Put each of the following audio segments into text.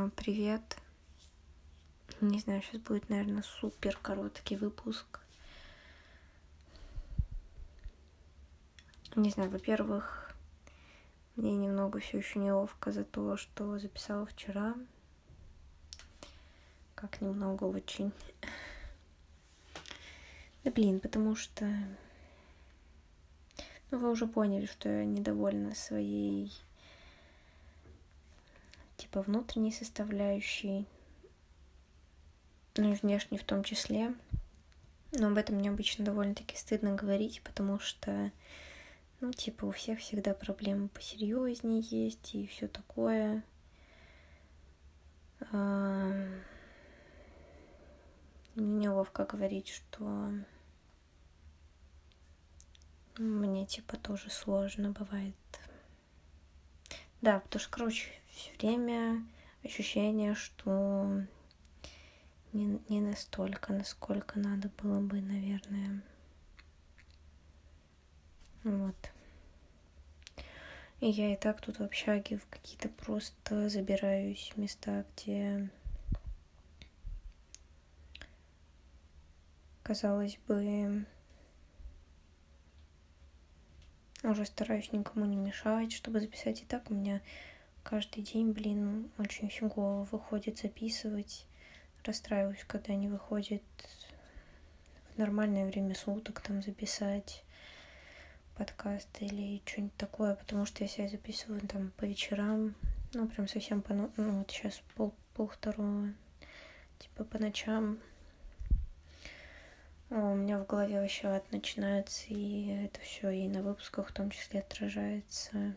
А, привет. Не знаю, сейчас будет, наверное, супер короткий выпуск. Не знаю, во-первых, мне немного все еще неловко за то, что записала вчера. Как немного очень. Да блин, потому что... Ну, вы уже поняли, что я недовольна своей типа внутренней составляющей, ну и внешней в том числе. Но об этом мне обычно довольно-таки стыдно говорить, потому что, ну, типа, у всех всегда проблемы посерьезнее есть и все такое. Мне неловко говорить, что мне, типа, тоже сложно бывает. Да, потому что, короче, все время ощущение, что не, не настолько, насколько надо было бы, наверное. Вот. И я и так тут в общаге в какие-то просто забираюсь места, где казалось бы, уже стараюсь никому не мешать, чтобы записать. И так у меня каждый день, блин, очень фигово выходит записывать. Расстраиваюсь, когда не выходит в нормальное время суток там записать подкаст или что-нибудь такое, потому что я себя записываю там по вечерам, ну, прям совсем по... Ну, вот сейчас пол, пол второго, типа по ночам. У меня в голове вообще ад начинается, и это все и на выпусках в том числе отражается.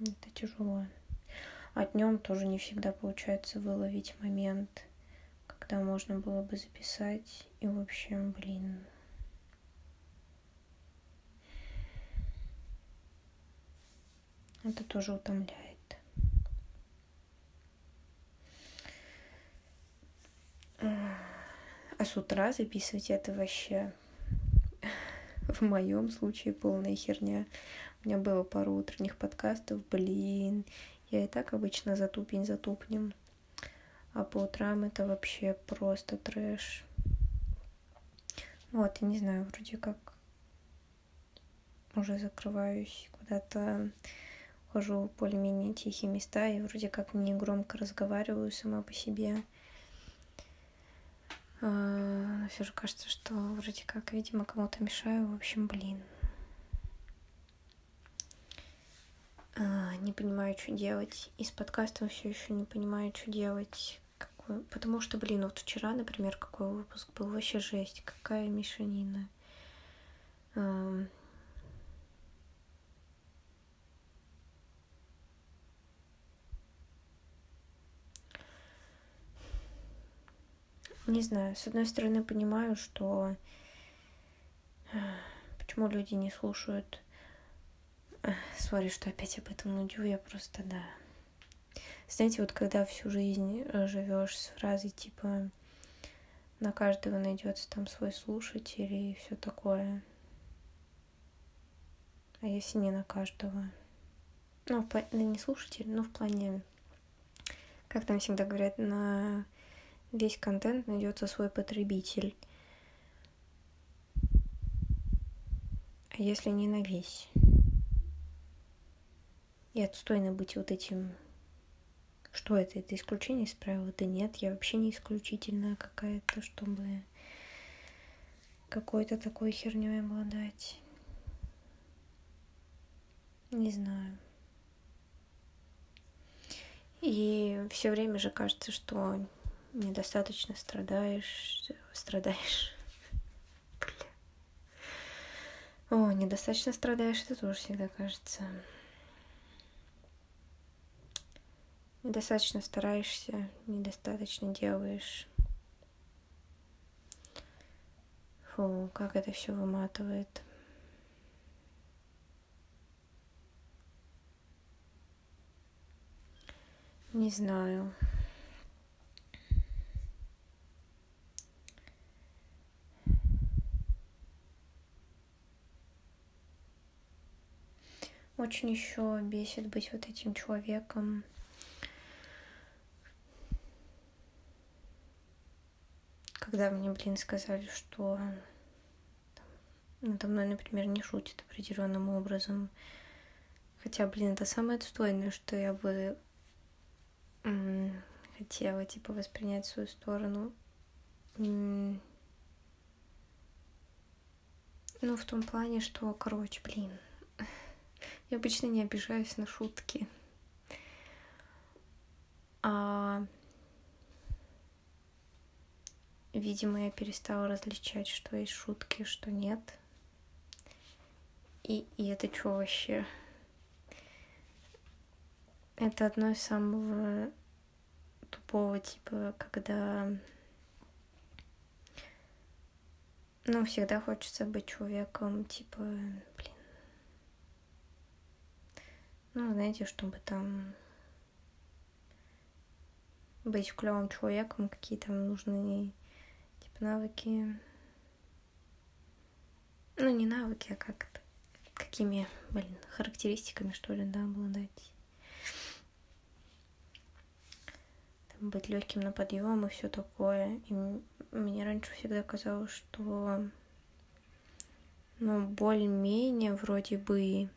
Это тяжело. А днем тоже не всегда получается выловить момент, когда можно было бы записать. И, в общем, блин. Это тоже утомляет. А с утра записывать это вообще в моем случае полная херня. У меня было пару утренних подкастов, блин. Я и так обычно затупень затупнем. А по утрам это вообще просто трэш. Вот, я не знаю, вроде как уже закрываюсь, куда-то хожу в более-менее тихие места и вроде как не громко разговариваю сама по себе. А, но все же кажется, что вроде как, видимо, кому-то мешаю. В общем, блин. А, не понимаю, что делать. И с подкастом все еще не понимаю, что делать. Потому что, блин, вот вчера, например, какой выпуск был вообще жесть. Какая мешанина. Не знаю, с одной стороны понимаю, что почему люди не слушают. Сори, что опять об этом нудю, я просто, да. Знаете, вот когда всю жизнь э, живешь с фразой типа на каждого найдется там свой слушатель и все такое. А если не на каждого? Ну, плане, не слушатель, но в плане, как там всегда говорят, на весь контент найдется свой потребитель. А если не на весь? И отстойно быть вот этим... Что это? Это исключение из правил? Да нет, я вообще не исключительная какая-то, чтобы какой-то такой херней обладать. Не знаю. И все время же кажется, что недостаточно страдаешь, страдаешь. О, недостаточно страдаешь, это тоже всегда кажется. Недостаточно стараешься, недостаточно делаешь. Фу, как это все выматывает. Не знаю. Очень еще бесит быть вот этим человеком. Когда мне, блин, сказали, что надо мной, например, не шутит определенным образом. Хотя, блин, это самое отстойное, что я бы хотела, типа, воспринять свою сторону. Ну, в том плане, что, короче, блин, я обычно не обижаюсь на шутки. А... Видимо, я перестала различать, что есть шутки, что нет. И, и это что вообще? Это одно из самого тупого, типа, когда... Ну, всегда хочется быть человеком, типа, блин. Ну, знаете, чтобы там быть клевым человеком, какие там нужны, типа, навыки. Ну, не навыки, а как-то какими, блин, характеристиками, что ли, да, обладать. Там, быть легким на подъем и все такое. И мне раньше всегда казалось, что ну, более-менее вроде бы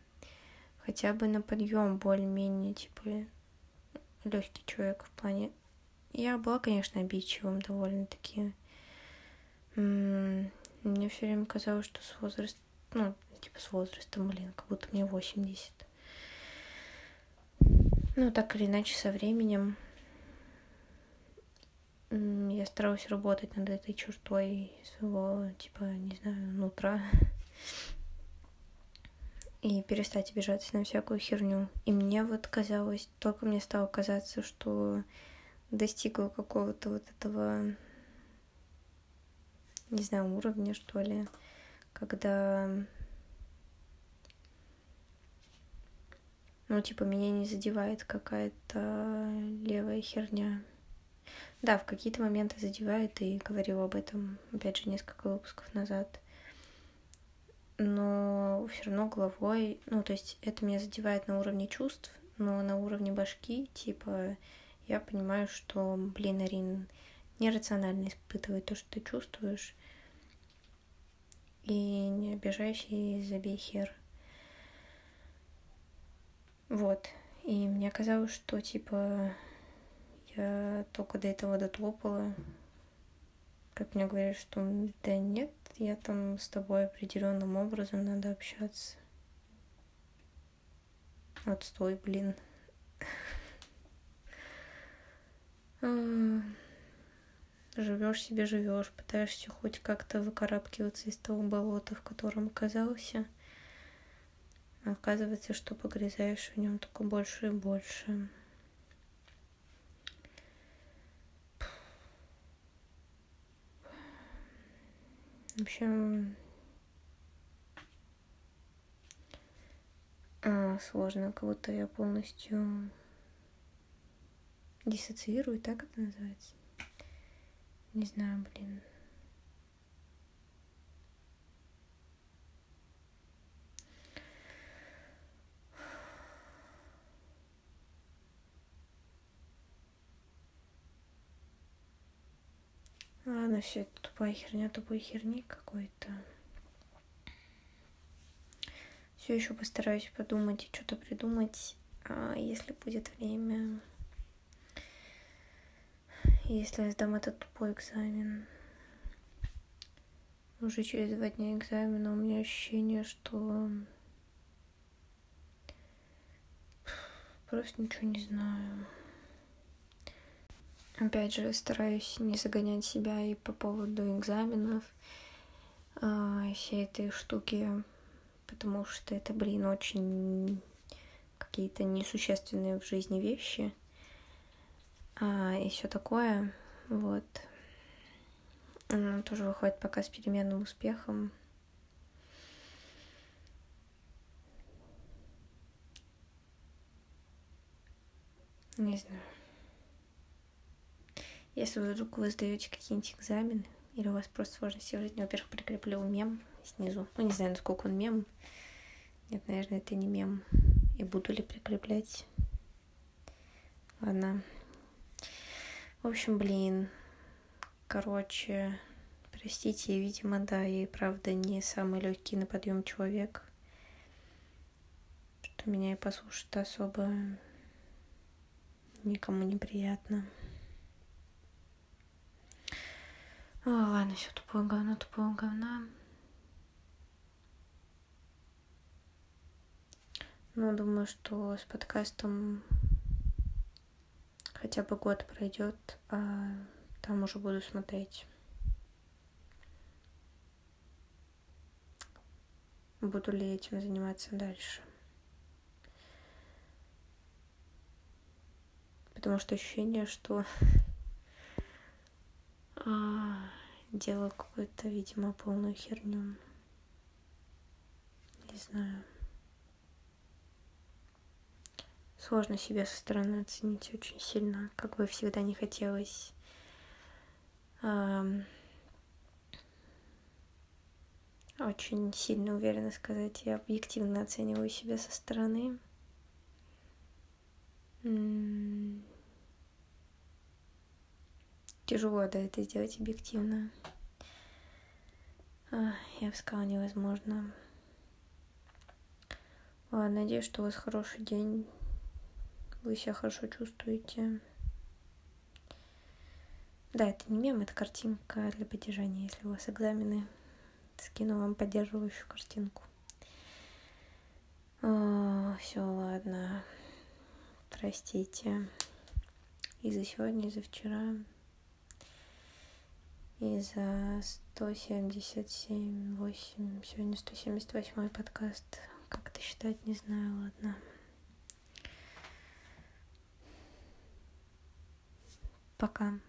хотя бы на подъем более-менее, типа, легкий человек в плане. Я была, конечно, обидчивым довольно-таки. Мне все время казалось, что с возрастом, ну, типа с возрастом, блин, как будто мне 80. Ну, так или иначе, со временем я старалась работать над этой чертой своего, типа, не знаю, нутра. И перестать обижаться на всякую херню. И мне вот казалось, только мне стало казаться, что достигла какого-то вот этого, не знаю, уровня, что ли, когда Ну, типа, меня не задевает какая-то левая херня. Да, в какие-то моменты задевает, и говорила об этом, опять же, несколько выпусков назад. Но все равно головой, ну, то есть это меня задевает на уровне чувств, но на уровне башки, типа, я понимаю, что, блин, Арин, нерационально испытывает то, что ты чувствуешь, и не обижайся и забей хер. Вот. И мне казалось, что, типа, я только до этого дотопала. Как мне говорят, что да нет, я там с тобой определенным образом надо общаться. Отстой, блин. Живешь себе, живешь, пытаешься хоть как-то выкарабкиваться из того болота, в котором оказался. А оказывается, что погрязаешь в нем только больше и больше. В общем, а, сложно, как будто я полностью диссоциирую, так это называется? Не знаю, блин. Ладно, все это тупая херня, тупой херни какой-то. Все еще постараюсь подумать и что-то придумать, а если будет время. Если я сдам этот тупой экзамен. Уже через два дня экзамена у меня ощущение, что просто ничего не знаю. Опять же, стараюсь не загонять себя и по поводу экзаменов, а, всей этой штуки, потому что это, блин, очень какие-то несущественные в жизни вещи а, и все такое. Вот. тоже выходит пока с переменным успехом. Не знаю. Если вдруг вы сдаете какие-нибудь экзамены, или у вас просто сложности в жизни, во-первых, прикреплю мем снизу. Ну, не знаю, насколько он мем. Нет, наверное, это не мем. И буду ли прикреплять? Ладно. В общем, блин. Короче, простите, видимо, да, я и правда не самый легкий на подъем человек. Что меня и послушать особо никому не приятно. О, ладно, все тупое говно, тупое говно. Ну, думаю, что с подкастом хотя бы год пройдет, а там уже буду смотреть. Буду ли этим заниматься дальше. Потому что ощущение, что делаю какую-то, видимо, полную херню. Не знаю. Сложно себя со стороны оценить очень сильно, как бы всегда не хотелось. Очень сильно уверенно сказать, я объективно оцениваю себя со стороны. Тяжело, да, это сделать объективно. А, я бы сказала, невозможно. Ладно, надеюсь, что у вас хороший день. Вы себя хорошо чувствуете. Да, это не мем, это картинка для поддержания, если у вас экзамены. Скину вам поддерживающую картинку. все, ладно. Простите. И за сегодня, и за вчера. И за 177, 8, сегодня 178 подкаст. Как это считать, не знаю, ладно. Пока.